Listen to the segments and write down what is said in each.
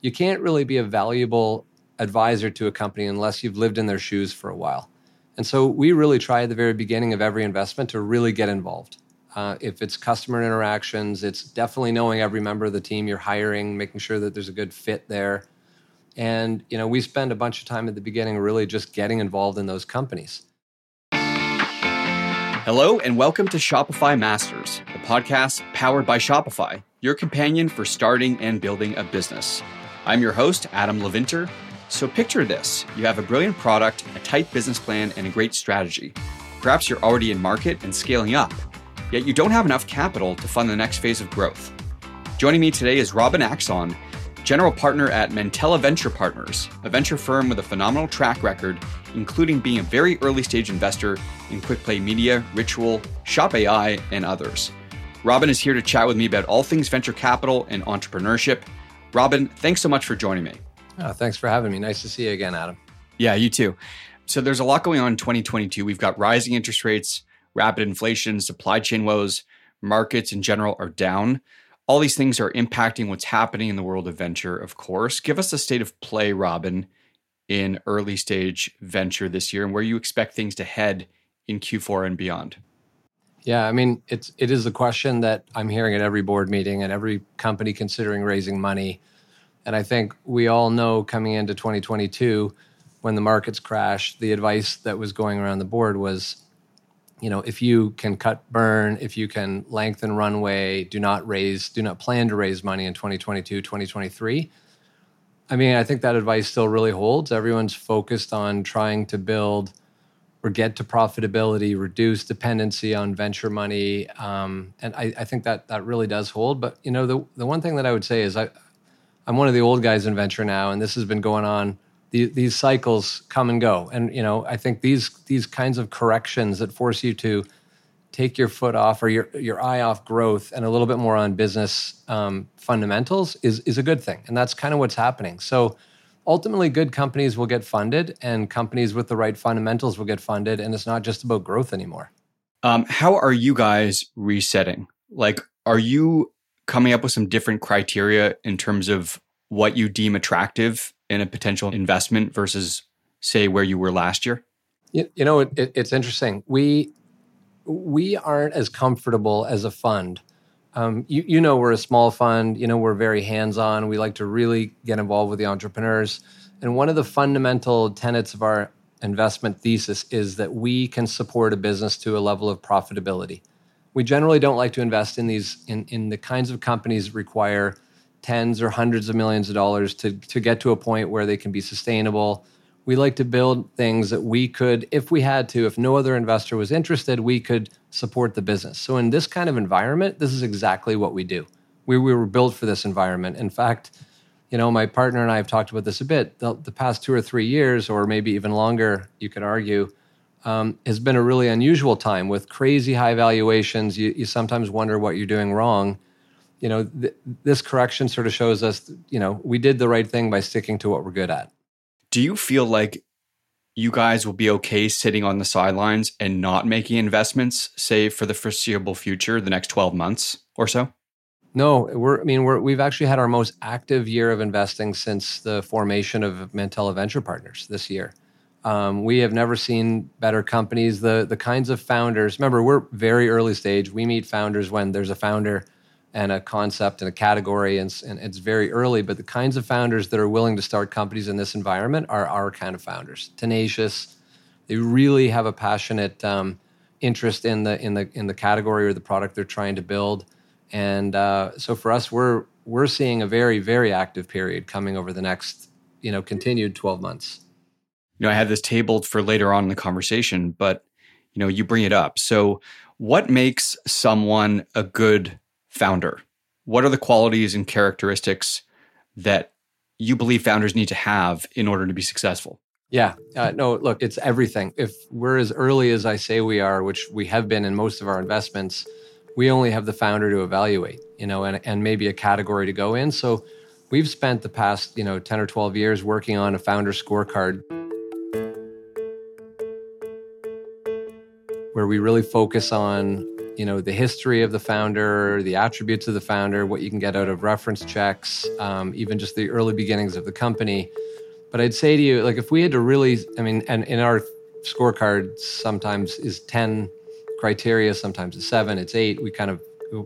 you can't really be a valuable advisor to a company unless you've lived in their shoes for a while. And so we really try at the very beginning of every investment to really get involved. Uh, if it's customer interactions, it's definitely knowing every member of the team you're hiring, making sure that there's a good fit there. And you know, we spend a bunch of time at the beginning really just getting involved in those companies. Hello, and welcome to Shopify Masters, the podcast powered by Shopify, your companion for starting and building a business. I'm your host, Adam Levinther. So picture this you have a brilliant product, a tight business plan, and a great strategy. Perhaps you're already in market and scaling up, yet you don't have enough capital to fund the next phase of growth. Joining me today is Robin Axon, general partner at Mantella Venture Partners, a venture firm with a phenomenal track record, including being a very early stage investor in QuickPlay Media, Ritual, Shoppe AI, and others. Robin is here to chat with me about all things venture capital and entrepreneurship. Robin, thanks so much for joining me. Oh, thanks for having me. Nice to see you again, Adam. Yeah, you too. So there's a lot going on in 2022. We've got rising interest rates, rapid inflation, supply chain woes, markets in general are down. All these things are impacting what's happening in the world of venture, of course. Give us a state of play, Robin, in early stage venture this year and where you expect things to head in Q4 and beyond. Yeah, I mean, it's it is a question that I'm hearing at every board meeting and every company considering raising money and I think we all know coming into 2022, when the markets crashed, the advice that was going around the board was, you know, if you can cut burn, if you can lengthen runway, do not raise, do not plan to raise money in 2022, 2023. I mean, I think that advice still really holds. Everyone's focused on trying to build or get to profitability, reduce dependency on venture money, um, and I, I, think that that really does hold. But you know, the the one thing that I would say is I I'm one of the old guys in venture now, and this has been going on. The, these cycles come and go, and you know I think these these kinds of corrections that force you to take your foot off or your your eye off growth and a little bit more on business um, fundamentals is is a good thing, and that's kind of what's happening. So ultimately, good companies will get funded, and companies with the right fundamentals will get funded, and it's not just about growth anymore. Um, how are you guys resetting? Like, are you coming up with some different criteria in terms of what you deem attractive in a potential investment versus say where you were last year? You, you know, it, it, it's interesting. We we aren't as comfortable as a fund. Um, you, you know, we're a small fund. You know, we're very hands on. We like to really get involved with the entrepreneurs. And one of the fundamental tenets of our investment thesis is that we can support a business to a level of profitability we generally don't like to invest in these in, in the kinds of companies that require tens or hundreds of millions of dollars to, to get to a point where they can be sustainable. We like to build things that we could, if we had to, if no other investor was interested, we could support the business. So in this kind of environment, this is exactly what we do. We, we were built for this environment. In fact, you know, my partner and I have talked about this a bit. The, the past two or three years, or maybe even longer, you could argue, um, has been a really unusual time with crazy high valuations. You, you sometimes wonder what you're doing wrong. You know, th- this correction sort of shows us, you know, we did the right thing by sticking to what we're good at. Do you feel like you guys will be okay sitting on the sidelines and not making investments, say for the foreseeable future, the next 12 months or so? No, we're. I mean, we're, we've actually had our most active year of investing since the formation of Mantella Venture Partners this year. Um, we have never seen better companies. The the kinds of founders. Remember, we're very early stage. We meet founders when there's a founder and a concept and a category, and, and it's very early. But the kinds of founders that are willing to start companies in this environment are our kind of founders. Tenacious. They really have a passionate um, interest in the in the in the category or the product they're trying to build. And uh, so for us, we're we're seeing a very very active period coming over the next you know continued 12 months you know, I had this tabled for later on in the conversation, but you know, you bring it up. So, what makes someone a good founder? What are the qualities and characteristics that you believe founders need to have in order to be successful? Yeah, uh, no, look, it's everything. If we're as early as I say we are, which we have been in most of our investments, we only have the founder to evaluate, you know, and, and maybe a category to go in. So we've spent the past, you know, 10 or 12 years working on a founder scorecard where we really focus on you know the history of the founder, the attributes of the founder, what you can get out of reference checks, um, even just the early beginnings of the company. But I'd say to you, like if we had to really, I mean, and in our scorecard sometimes is ten criteria, sometimes it's seven, it's eight. We kind of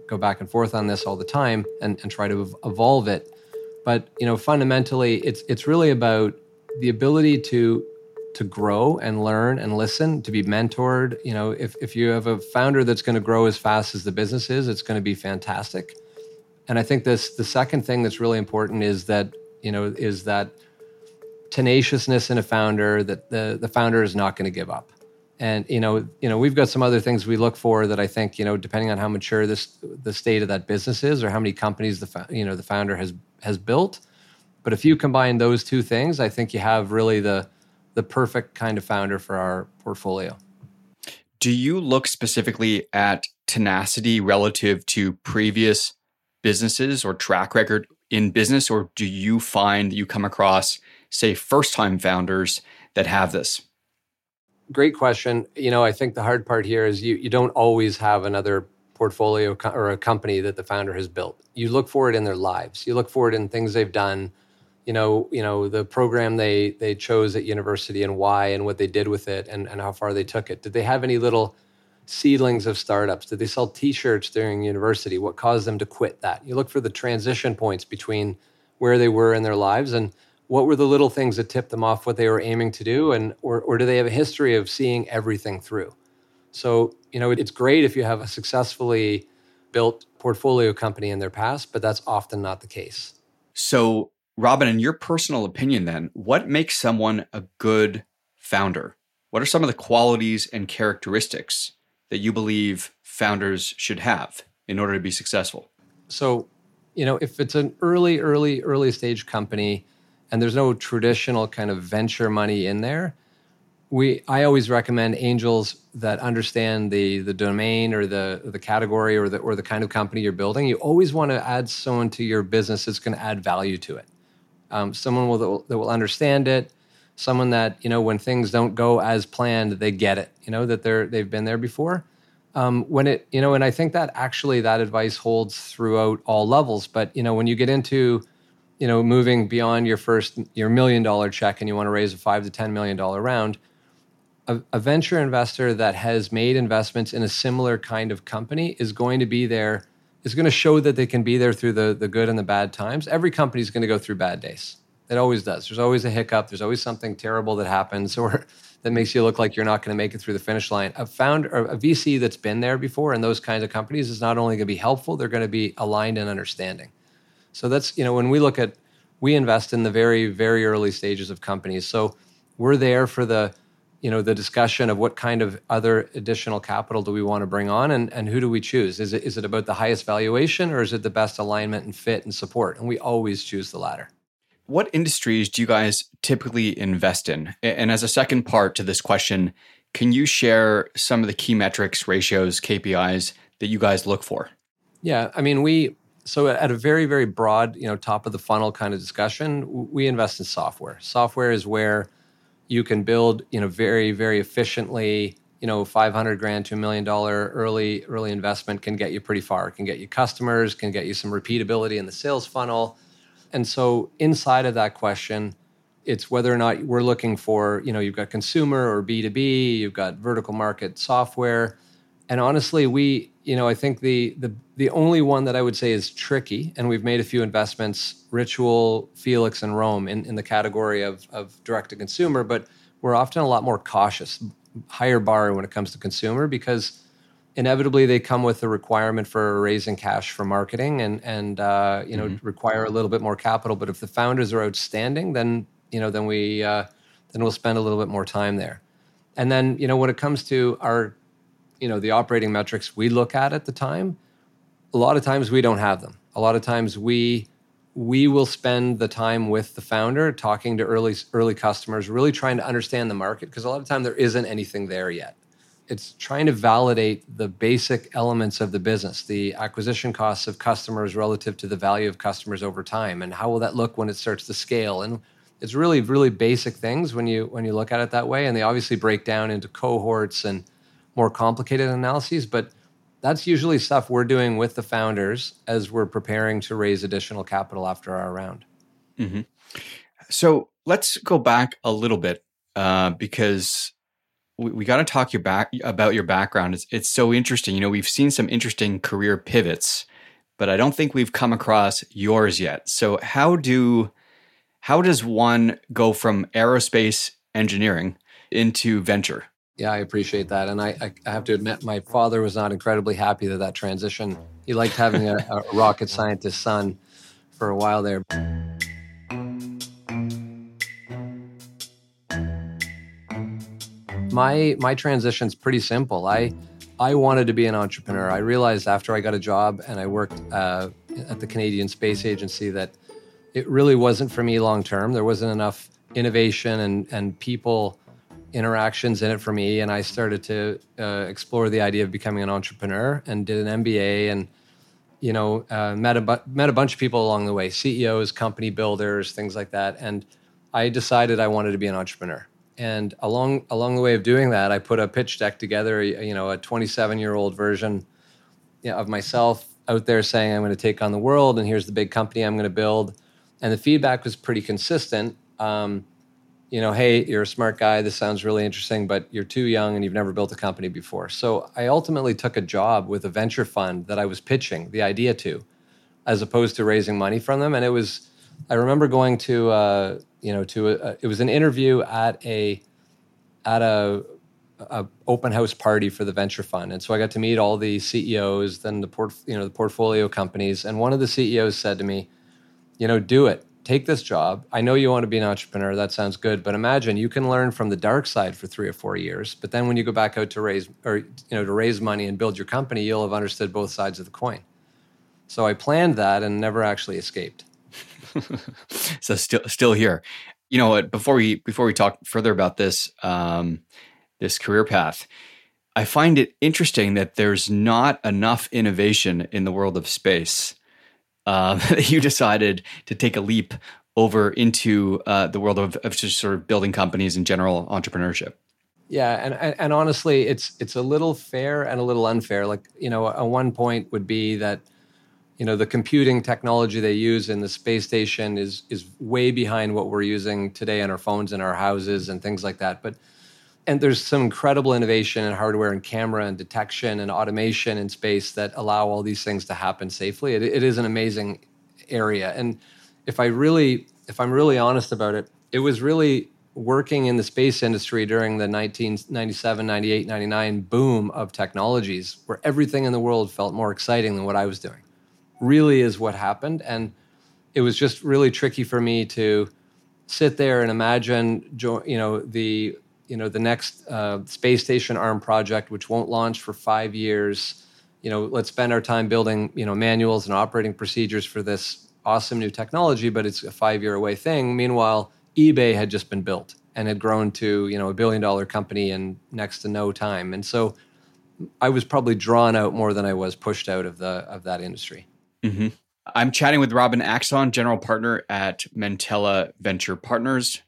go back and forth on this all the time and, and try to evolve it. But you know, fundamentally, it's it's really about the ability to to grow and learn and listen, to be mentored. You know, if, if you have a founder that's going to grow as fast as the business is, it's going to be fantastic. And I think this the second thing that's really important is that, you know, is that tenaciousness in a founder that the, the founder is not going to give up. And you know, you know, we've got some other things we look for that I think, you know, depending on how mature this the state of that business is or how many companies the you know the founder has has built. But if you combine those two things, I think you have really the the perfect kind of founder for our portfolio. Do you look specifically at tenacity relative to previous businesses or track record in business, or do you find that you come across, say, first time founders that have this? Great question. You know, I think the hard part here is you, you don't always have another portfolio co- or a company that the founder has built. You look for it in their lives, you look for it in things they've done you know, you know, the program they they chose at university and why and what they did with it and, and how far they took it. Did they have any little seedlings of startups? Did they sell t-shirts during university? What caused them to quit that? You look for the transition points between where they were in their lives and what were the little things that tipped them off what they were aiming to do and or or do they have a history of seeing everything through? So, you know, it's great if you have a successfully built portfolio company in their past, but that's often not the case. So Robin, in your personal opinion, then, what makes someone a good founder? What are some of the qualities and characteristics that you believe founders should have in order to be successful? So, you know, if it's an early, early, early stage company and there's no traditional kind of venture money in there, we I always recommend angels that understand the the domain or the the category or the or the kind of company you're building. You always want to add someone to your business that's going to add value to it um, someone will, that will understand it, someone that you know when things don't go as planned, they get it. You know that they're they've been there before. Um, when it you know, and I think that actually that advice holds throughout all levels. But you know, when you get into you know moving beyond your first your million dollar check and you want to raise a five to ten million dollar round, a, a venture investor that has made investments in a similar kind of company is going to be there is going to show that they can be there through the, the good and the bad times. Every company is going to go through bad days. It always does. There's always a hiccup. There's always something terrible that happens or that makes you look like you're not going to make it through the finish line. A founder, a VC that's been there before in those kinds of companies is not only going to be helpful, they're going to be aligned and understanding. So that's, you know, when we look at, we invest in the very, very early stages of companies. So we're there for the, you know the discussion of what kind of other additional capital do we want to bring on and, and who do we choose? Is it is it about the highest valuation or is it the best alignment and fit and support? And we always choose the latter. What industries do you guys typically invest in? And as a second part to this question can you share some of the key metrics ratios kpis that you guys look for? Yeah i mean we so at a very very broad you know top of the funnel kind of discussion we invest in software. Software is where you can build, you know, very, very efficiently, you know, 500 grand to a million dollar early, early investment can get you pretty far. Can get you customers, can get you some repeatability in the sales funnel. And so inside of that question, it's whether or not we're looking for, you know, you've got consumer or B2B, you've got vertical market software. And honestly, we, you know, I think the the the only one that I would say is tricky, and we've made a few investments, Ritual, Felix, and Rome in, in the category of, of direct to consumer, but we're often a lot more cautious, higher bar when it comes to consumer because inevitably they come with a requirement for raising cash for marketing and and uh, you know mm-hmm. require a little bit more capital. But if the founders are outstanding, then you know then we uh, then we'll spend a little bit more time there. And then you know when it comes to our you know the operating metrics we look at at the time a lot of times we don't have them. A lot of times we we will spend the time with the founder talking to early early customers really trying to understand the market because a lot of time there isn't anything there yet. It's trying to validate the basic elements of the business the acquisition costs of customers relative to the value of customers over time and how will that look when it starts to scale. And it's really really basic things when you when you look at it that way and they obviously break down into cohorts and more complicated analyses, but that's usually stuff we're doing with the founders as we're preparing to raise additional capital after our round. Mm-hmm. So let's go back a little bit uh, because we, we got to talk your back about your background. It's, it's so interesting. You know, we've seen some interesting career pivots, but I don't think we've come across yours yet. So how do how does one go from aerospace engineering into venture? Yeah, I appreciate that, and I, I have to admit, my father was not incredibly happy that that transition. He liked having a, a rocket scientist son for a while there. my my transition's pretty simple. I I wanted to be an entrepreneur. I realized after I got a job and I worked uh, at the Canadian Space Agency that it really wasn't for me long term. There wasn't enough innovation and and people interactions in it for me. And I started to uh, explore the idea of becoming an entrepreneur and did an MBA and you know uh, met a bu- met a bunch of people along the way, CEOs, company builders, things like that. And I decided I wanted to be an entrepreneur. And along along the way of doing that, I put a pitch deck together. You know, a 27 year old version of myself out there saying I'm going to take on the world, and here's the big company I'm going to build. And the feedback was pretty consistent. Um, you know, hey, you're a smart guy. This sounds really interesting, but you're too young and you've never built a company before. So I ultimately took a job with a venture fund that I was pitching the idea to, as opposed to raising money from them. And it was, I remember going to, uh, you know, to a, it was an interview at a at a, a, open house party for the venture fund, and so I got to meet all the CEOs, then the port, you know, the portfolio companies, and one of the CEOs said to me, you know, do it, take this job. I know you want to be an entrepreneur. That sounds good, but imagine you can learn from the dark side for three or four years, but then when you go back out to raise or you know to raise money and build your company, you'll have understood both sides of the coin. So I planned that and never actually escaped. so still still here. You know what? Before we before we talk further about this um, this career path, I find it interesting that there's not enough innovation in the world of space. Uh, you decided to take a leap over into uh, the world of, of just sort of building companies and general entrepreneurship. Yeah, and, and, and honestly, it's it's a little fair and a little unfair. Like you know, a one point would be that you know the computing technology they use in the space station is is way behind what we're using today on our phones in our houses and things like that but and there's some incredible innovation in hardware and camera and detection and automation in space that allow all these things to happen safely. It, it is an amazing area. And if i really if i'm really honest about it it was really working in the space industry during the 1997 98 99 boom of technologies where everything in the world felt more exciting than what i was doing. Really is what happened. And it was just really tricky for me to sit there and imagine, you know, the you know the next uh, space station arm project, which won't launch for five years. You know, let's spend our time building you know manuals and operating procedures for this awesome new technology, but it's a five year away thing. Meanwhile, eBay had just been built and had grown to you know a billion dollar company in next to no time, and so I was probably drawn out more than I was pushed out of the of that industry. Mm-hmm. I'm chatting with Robin Axon, general partner at Mantella Venture Partners.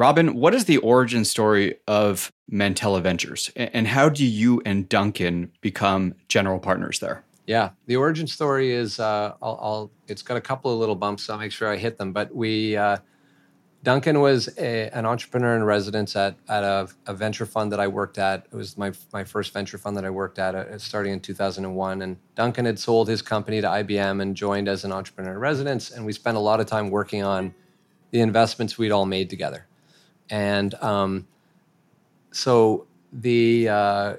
Robin, what is the origin story of Mantella Ventures, and how do you and Duncan become general partners there? Yeah, the origin story is uh, I'll, I'll, It's got a couple of little bumps, so I'll make sure I hit them. But we uh, Duncan was a, an entrepreneur in residence at, at a, a, venture fund that I worked at. It was my, my first venture fund that I worked at, uh, starting in 2001. And Duncan had sold his company to IBM and joined as an entrepreneur in residence. And we spent a lot of time working on the investments we'd all made together. And um, so the uh,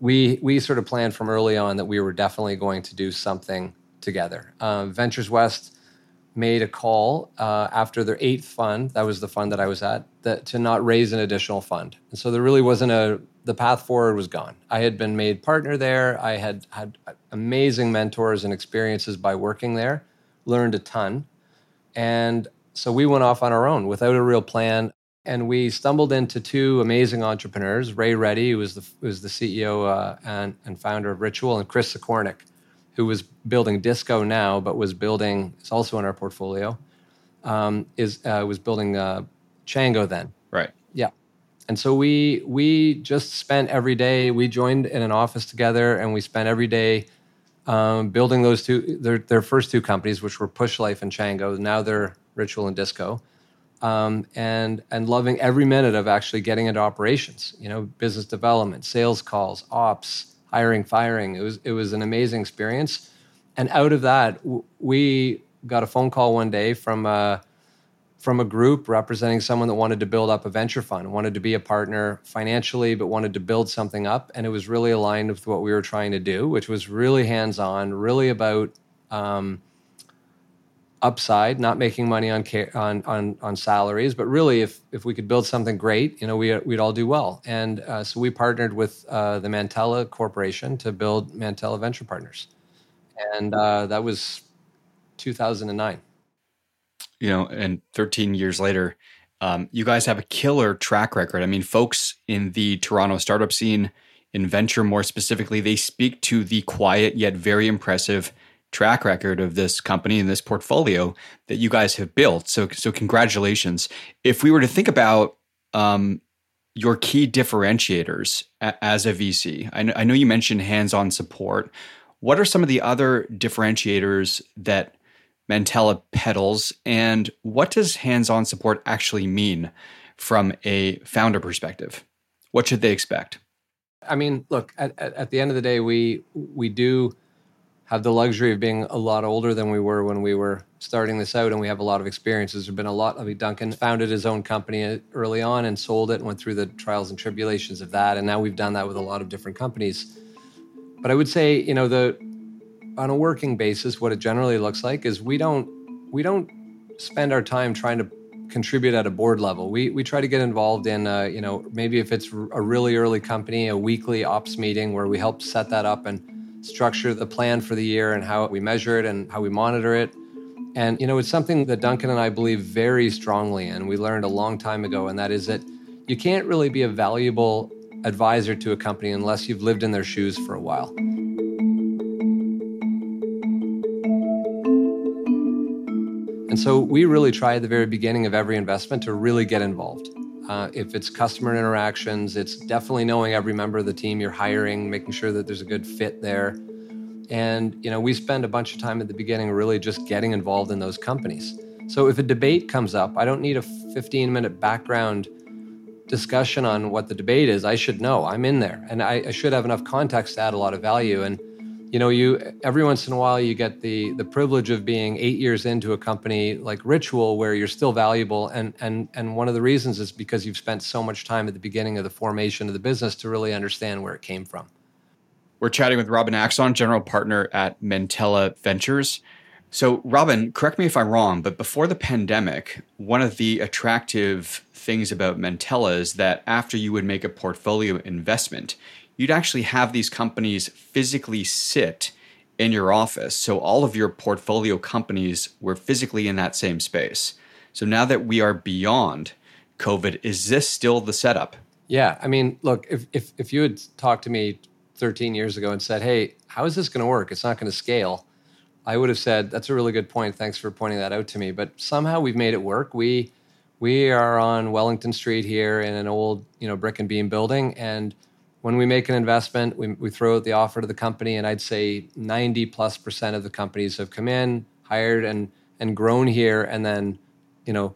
we we sort of planned from early on that we were definitely going to do something together. Um, Ventures West made a call uh, after their eighth fund, that was the fund that I was at, that to not raise an additional fund. And so there really wasn't a, the path forward was gone. I had been made partner there. I had had amazing mentors and experiences by working there, learned a ton. And so we went off on our own without a real plan. And we stumbled into two amazing entrepreneurs, Ray Reddy, who was the, who was the CEO uh, and, and founder of Ritual, and Chris Sukornyk, who was building Disco now, but was building, it's also in our portfolio, um, is uh, was building uh, Chango then. Right. Yeah. and so we we just spent every day. We joined in an office together, and we spent every day um, building those two their their first two companies, which were Push Life and Chango. Now they're Ritual and Disco, um, and and loving every minute of actually getting into operations. You know, business development, sales calls, ops, hiring, firing. It was it was an amazing experience, and out of that, w- we got a phone call one day from. Uh, from a group representing someone that wanted to build up a venture fund, wanted to be a partner financially, but wanted to build something up. And it was really aligned with what we were trying to do, which was really hands on, really about um, upside, not making money on, on, on, on, salaries, but really if, if we could build something great, you know, we, we'd all do well. And uh, so we partnered with uh, the Mantella Corporation to build Mantella Venture Partners. And uh, that was 2009 you know, and 13 years later, um, you guys have a killer track record. I mean, folks in the Toronto startup scene, in venture more specifically, they speak to the quiet yet very impressive track record of this company and this portfolio that you guys have built. So, so congratulations. If we were to think about um, your key differentiators a- as a VC, I, kn- I know you mentioned hands-on support. What are some of the other differentiators that Mantella pedals, and what does hands on support actually mean from a founder perspective? What should they expect? I mean, look, at, at, the end of the day, we we do have the luxury of being a lot older than we were when we were starting this out, and we have a lot of experiences. There's been a lot. I mean, Duncan founded his own company early on and sold it, and went through the trials and tribulations of that, and now we've done that with a lot of different companies. But I would say, you know, the on a working basis, what it generally looks like is we don't we don't spend our time trying to contribute at a board level. We we try to get involved in uh, you know maybe if it's a really early company, a weekly ops meeting where we help set that up and structure the plan for the year and how we measure it and how we monitor it. And you know it's something that Duncan and I believe very strongly in. We learned a long time ago, and that is that you can't really be a valuable advisor to a company unless you've lived in their shoes for a while. And so we really try at the very beginning of every investment to really get involved. Uh, if it's customer interactions, it's definitely knowing every member of the team you're hiring, making sure that there's a good fit there. And you know, we spend a bunch of time at the beginning really just getting involved in those companies. So if a debate comes up, I don't need a 15 minute background discussion on what the debate is. I should know. I'm in there, and I, I should have enough context to add a lot of value. And you know you every once in a while you get the the privilege of being eight years into a company like ritual where you're still valuable. And and and one of the reasons is because you've spent so much time at the beginning of the formation of the business to really understand where it came from. We're chatting with robin axon general partner at mantella ventures. So robin correct me if i'm wrong but before the pandemic one of the attractive things about mantella is that after you would make a portfolio investment you'd actually have these companies physically sit in your office. So all of your portfolio companies were physically in that same space. So now that we are beyond COVID, is this still the setup? Yeah. I mean, look, if, if, if you had talked to me 13 years ago and said, hey, how is this going to work? It's not going to scale. I would have said, that's a really good point. Thanks for pointing that out to me. But somehow we've made it work. We, we are on Wellington Street here in an old, you know, brick and beam building. And when we make an investment, we, we throw out the offer to the company, and I'd say 90 plus percent of the companies have come in, hired, and and grown here, and then, you know,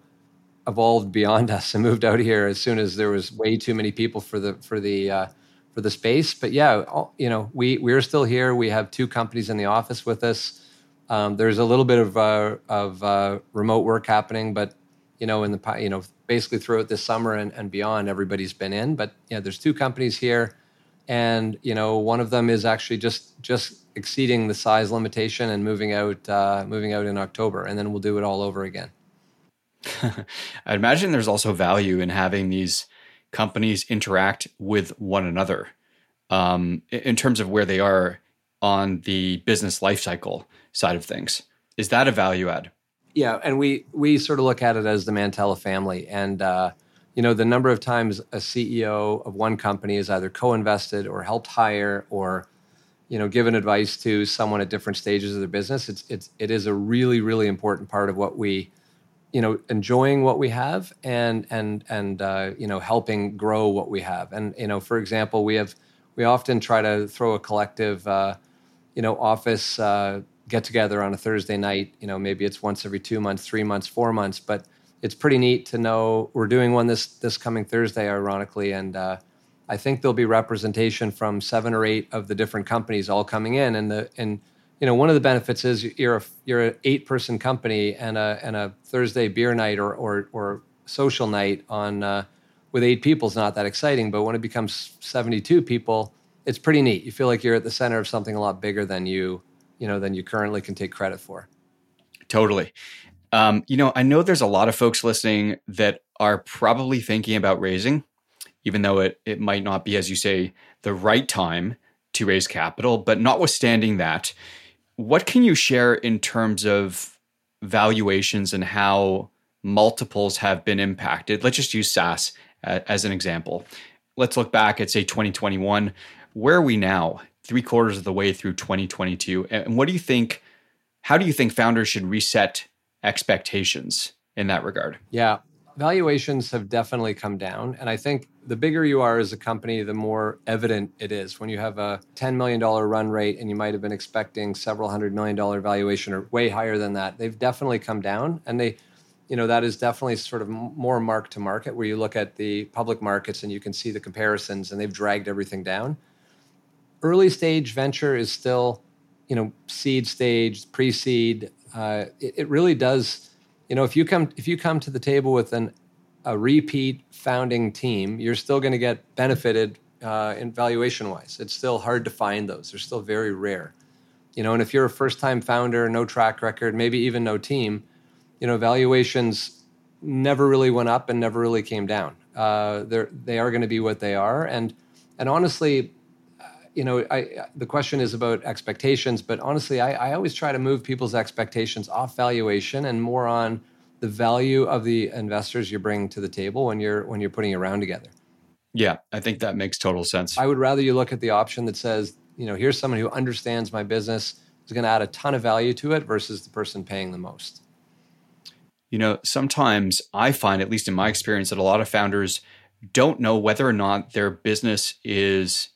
evolved beyond us and moved out here as soon as there was way too many people for the for the uh, for the space. But yeah, all, you know, we we're still here. We have two companies in the office with us. Um, there's a little bit of uh, of uh, remote work happening, but you know, in the you know, basically throughout this summer and, and beyond, everybody's been in. But yeah, there's two companies here, and you know, one of them is actually just just exceeding the size limitation and moving out uh, moving out in October, and then we'll do it all over again. I imagine there's also value in having these companies interact with one another um, in terms of where they are on the business lifecycle side of things. Is that a value add? Yeah, and we we sort of look at it as the Mantella family, and uh, you know the number of times a CEO of one company is either co-invested or helped hire or you know given advice to someone at different stages of their business. It's it's it is a really really important part of what we you know enjoying what we have and and and uh, you know helping grow what we have and you know for example we have we often try to throw a collective uh, you know office uh, get together on a thursday night you know maybe it's once every two months three months four months but it's pretty neat to know we're doing one this this coming thursday ironically and uh, i think there'll be representation from seven or eight of the different companies all coming in and the and you know, one of the benefits is you're a you're an eight person company and a and a Thursday beer night or or, or social night on uh, with eight people is not that exciting. But when it becomes seventy two people, it's pretty neat. You feel like you're at the center of something a lot bigger than you you know than you currently can take credit for. Totally. Um, you know, I know there's a lot of folks listening that are probably thinking about raising, even though it it might not be, as you say, the right time to raise capital. But notwithstanding that, what can you share in terms of valuations and how multiples have been impacted? Let's just use SaaS as an example. Let's look back at, say, 2021. Where are we now, three quarters of the way through 2022? And what do you think? How do you think founders should reset expectations in that regard? Yeah, valuations have definitely come down. And I think the bigger you are as a company, the more evident it is. When you have a $10 million run rate and you might have been expecting several hundred million dollar valuation or way higher than that, they've definitely come down. And they, you know, that is definitely sort of more mark to market where you look at the public markets and you can see the comparisons and they've dragged everything down. Early stage venture is still, you know, seed stage, pre seed. Uh, it, it really does you know, if you come if you come to the table with an a repeat founding team, you're still going to get benefited uh, in valuation wise. It's still hard to find those. They're still very rare. You know, and if you're a first time founder, no track record, maybe even no team, you know, valuations never really went up and never really came down. Uh, they're they are going to be what they are, and and honestly, you know, I, the question is about expectations, but honestly, I, I, always try to move people's expectations off valuation and more on the value of the investors you're bringing to the table when you're when you're putting a round together. Yeah, I think that makes total sense. I would rather you look at the option that says, you know, here's someone who understands my business, is going to add a ton of value to it versus the person paying the most. You know, sometimes I find, at least in my experience, that a lot of founders don't know whether or not their business is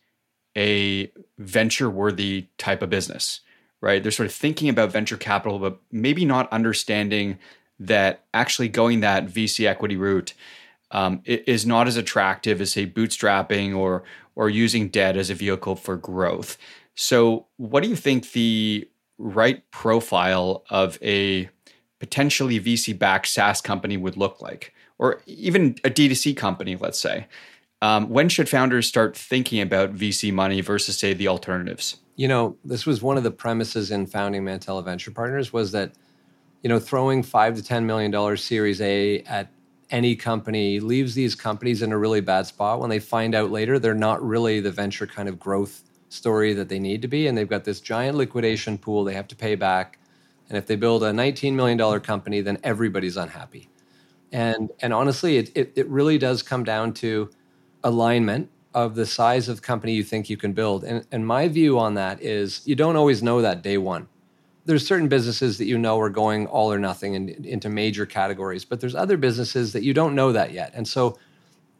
a venture worthy type of business, right? They're sort of thinking about venture capital, but maybe not understanding that actually going that VC equity route um, is not as attractive as say bootstrapping or or using debt as a vehicle for growth. So, what do you think the right profile of a potentially VC backed SaaS company would look like, or even a D2C company, let's say? Um, when should founders start thinking about VC money versus, say, the alternatives? You know, this was one of the premises in founding Mantella Venture Partners was that, you know, throwing five to ten million dollars Series A at any company leaves these companies in a really bad spot when they find out later they're not really the venture kind of growth story that they need to be, and they've got this giant liquidation pool they have to pay back. And if they build a $19 million company, then everybody's unhappy. And and honestly, it, it, it really does come down to alignment of the size of company you think you can build. And, and my view on that is you don't always know that day one. There's certain businesses that you know are going all or nothing in, into major categories, but there's other businesses that you don't know that yet. And so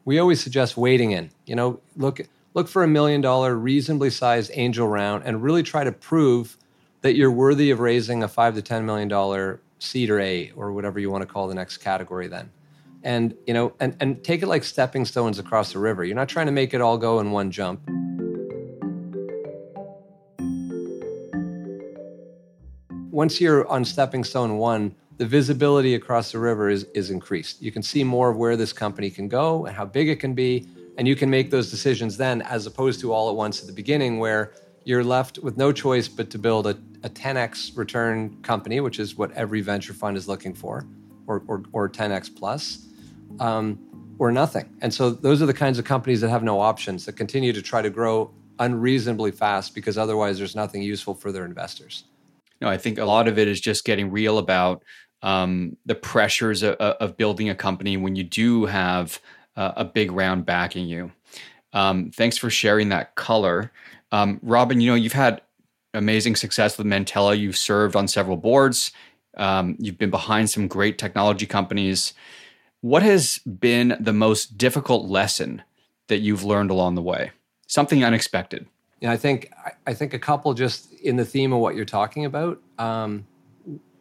we always suggest waiting in. You know, look look for a million dollar reasonably sized angel round and really try to prove that you're worthy of raising a five to ten million dollar seed or A or whatever you want to call the next category then and you know and, and take it like stepping stones across the river. You're not trying to make it all go in one jump. Once you're on stepping stone one the visibility across the river is, is increased. You can see more of where this company can go and how big it can be and you can make those decisions then as opposed to all at once at the beginning where you're left with no choice but to build a, a 10x return company which is what every venture fund is looking for or, or, or 10x plus um, or nothing. And so those are the kinds of companies that have no options that continue to try to grow unreasonably fast because otherwise there's nothing useful for their investors. No, I think a lot of it is just getting real about um, the pressures of, of, building a company when you do have uh, a big round backing you. Um, thanks for sharing that color. Um, Robin, you know, you've had amazing success with Mantella. You've served on several boards Um, you've been behind some great technology companies. What has been the most difficult lesson that you've learned along the way? Something unexpected. Yeah, I think I think a couple just in the theme of what you're talking about um,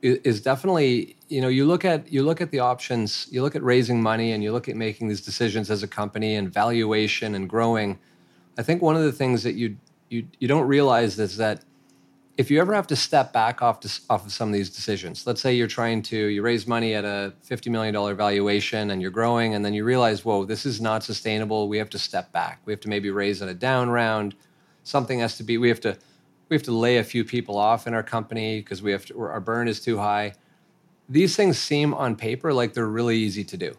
is definitely you know you look at you look at the options, you look at raising money, and you look at making these decisions as a company and valuation and growing. I think one of the things that you you you don't realize is that if you ever have to step back off to, off of some of these decisions, let's say you're trying to you raise money at a fifty million dollar valuation and you're growing, and then you realize, whoa, this is not sustainable. We have to step back. We have to maybe raise at a down round something has to be we have to we have to lay a few people off in our company because we have to, our burn is too high these things seem on paper like they're really easy to do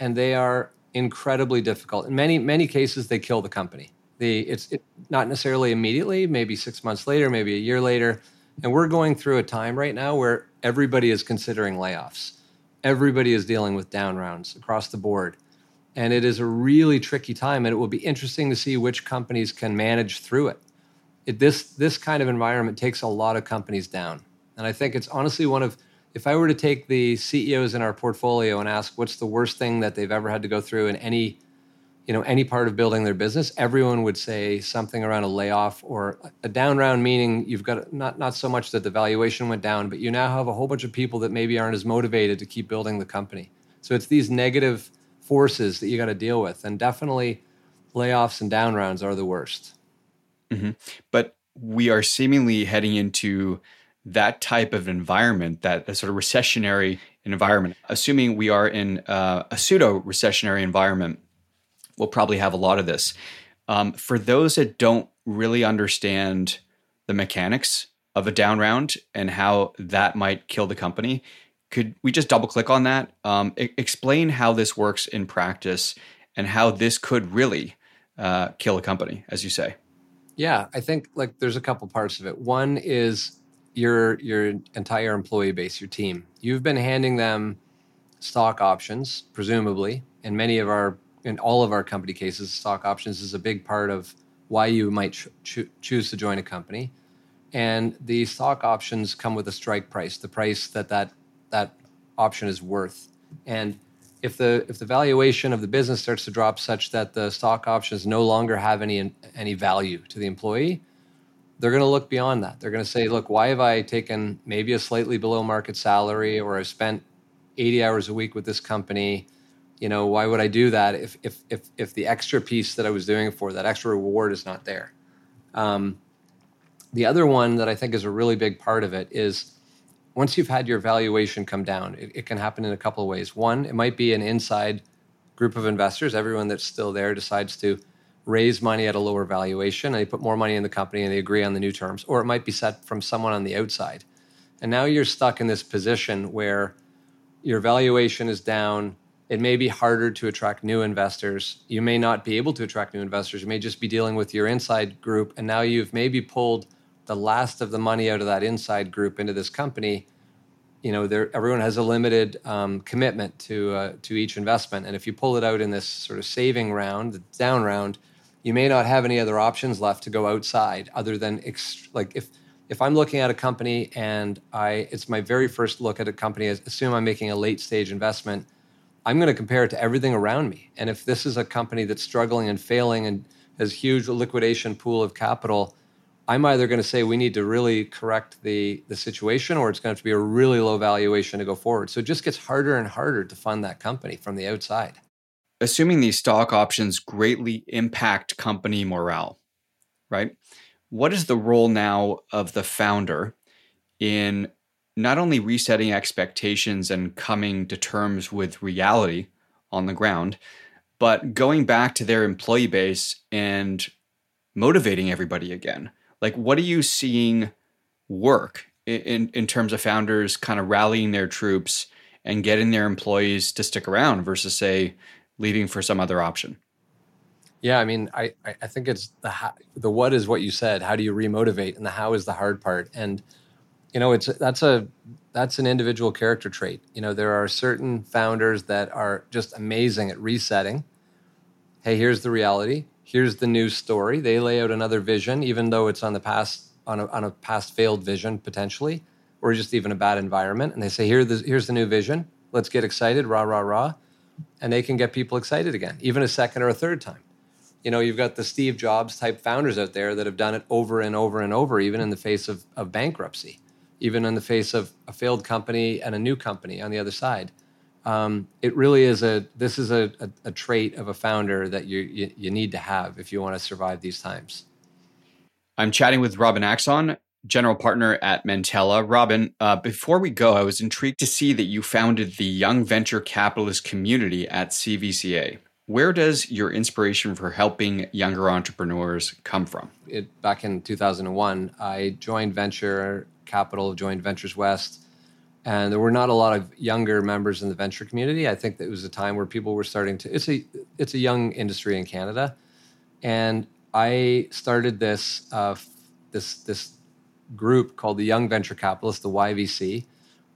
and they are incredibly difficult in many many cases they kill the company the it's it, not necessarily immediately maybe six months later maybe a year later and we're going through a time right now where everybody is considering layoffs everybody is dealing with down rounds across the board and it is a really tricky time and it will be interesting to see which companies can manage through it. it. this this kind of environment takes a lot of companies down and i think it's honestly one of if i were to take the ceos in our portfolio and ask what's the worst thing that they've ever had to go through in any you know any part of building their business everyone would say something around a layoff or a down round meaning you've got not not so much that the valuation went down but you now have a whole bunch of people that maybe aren't as motivated to keep building the company so it's these negative forces that you got to deal with. And definitely layoffs and down rounds are the worst. Mm-hmm. But we are seemingly heading into that type of environment, that, that sort of recessionary environment. Assuming we are in uh, a pseudo recessionary environment, we'll probably have a lot of this. Um, for those that don't really understand the mechanics of a down round and how that might kill the company, could we just double click on that? Um, I- explain how this works in practice and how this could really uh, kill a company, as you say. Yeah, I think like there's a couple parts of it. One is your your entire employee base, your team. You've been handing them stock options, presumably, in many of our in all of our company cases, stock options is a big part of why you might ch- cho- choose to join a company. And the stock options come with a strike price, the price that that that option is worth. And if the if the valuation of the business starts to drop such that the stock options no longer have any any value to the employee, they're going to look beyond that. They're going to say, "Look, why have I taken maybe a slightly below market salary, or I've spent 80 hours a week with this company? You know, why would I do that if if if if the extra piece that I was doing for that extra reward is not there?" Um, the other one that I think is a really big part of it is once you've had your valuation come down, it, it, can happen in a couple of ways. One, it might be an inside group of investors. Everyone that's still there decides to raise money at a lower valuation and they put more money in the company and they agree on the new terms. Or it might be set from someone on the outside. And now you're stuck in this position where your valuation is down. It may be harder to attract new investors. You may not be able to attract new investors. You may just be dealing with your inside group. And now you've maybe pulled the last of the money out of that inside group into this company, you know, everyone has a limited um, commitment to uh, to each investment, and if you pull it out in this sort of saving round, the down round, you may not have any other options left to go outside other than ext- like if if I'm looking at a company and I it's my very first look at a company, assume I'm making a late stage investment, I'm going to compare it to everything around me, and if this is a company that's struggling and failing and has huge liquidation pool of capital I'm either going to say we need to really correct the the situation, or it's going to, have to be a really low valuation to go forward. So it just gets harder and harder to fund that company from the outside. Assuming these stock options greatly impact company morale, right? What is the role now of the founder in not only resetting expectations and coming to terms with reality on the ground, but going back to their employee base and motivating everybody again? like what are you seeing work in in terms of founders kind of rallying their troops and getting their employees to stick around versus say leaving for some other option? Yeah i mean i i think it's the how, the what is what you said. How do you remotivate? And the how is the hard part. And you know it's that's a that's an individual character trait you know there are certain founders that are just amazing at resetting hey here's the reality here's the new story. They lay out another vision, even though it's on the past on a, on a past failed vision potentially. or just even a bad environment, and they say, Here, this here's the new vision. Let's get excited, rah, rah, rah. And they can get people excited again, even a second or a third time. You know, you've got the Steve Jobs type founders out there that have done it over and over and over, even in the face of, of bankruptcy, even in the face of a failed company and a new company on the other side. Um, it really is a this is a, a, a, trait of a founder that you, you, you need to have if you want to survive these times. I'm chatting with Robin Axon, general partner at Mantella. Robin, uh, before we go, I was intrigued to see that you founded the Young Venture Capitalist community at CVCA. Where does your inspiration for helping younger entrepreneurs come from? It, back in 2001, I joined Venture Capital, of joined Ventures West, and there were not a lot of younger members in the venture community. I think that it was a time where people were starting to. It's a it's a young industry in Canada, and I started this uh, this this group called the Young Venture Capitalists, the YVC.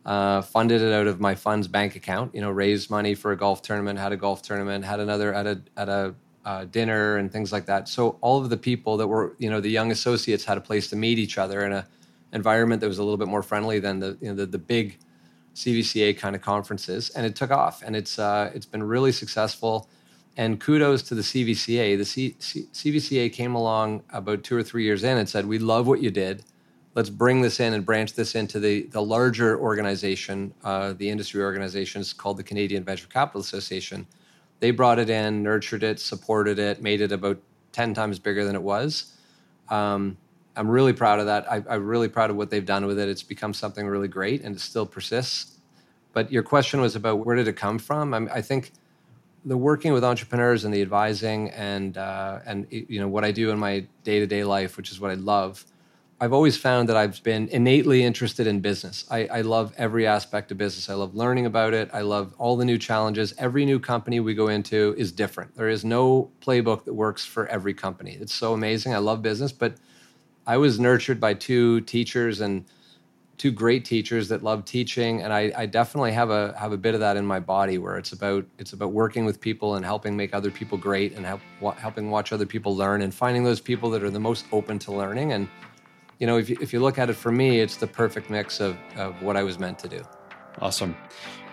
Uh, funded it out of my fund's bank account. You know, raised money for a golf tournament, had a golf tournament, had another at a at a uh, dinner and things like that. So all of the people that were, you know, the young associates had a place to meet each other in a environment that was a little bit more friendly than the you know the, the big CVCA kind of conferences, and it took off, and it's uh, it's been really successful. And kudos to the CVCA. The C- C- CVCA came along about two or three years in and said, "We love what you did. Let's bring this in and branch this into the the larger organization, uh, the industry organization is called the Canadian Venture Capital Association." They brought it in, nurtured it, supported it, made it about ten times bigger than it was. Um, I'm really proud of that. I, am really proud of what they've done with it. It's become something really great, and it still persists. But your question was about where did it come from? I, I think the working with entrepreneurs and the advising and uh, and you know what I do in my day to day life, which is what I love. I've always found that I've been innately interested in business. I, I, love every aspect of business. I love learning about it. I love all the new challenges. Every new company we go into is different. There is no playbook that works for every company. It's so amazing. I love business, but I was nurtured by two teachers and two great teachers that love teaching, and I, I, definitely have a have a bit of that in my body where it's about it's about working with people and helping make other people great and help, helping watch other people learn and finding those people that are the most open to learning. And you know, if you, if you look at it for me, it's the perfect mix of of what I was meant to do. Awesome,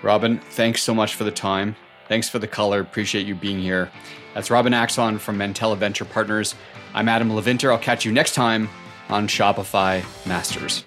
Robin. Thanks so much for the time. Thanks for the color. Appreciate you being here. That's Robin Axon from Mantella Venture Partners. I'm Adam Levinter. I'll catch you next time on Shopify Masters.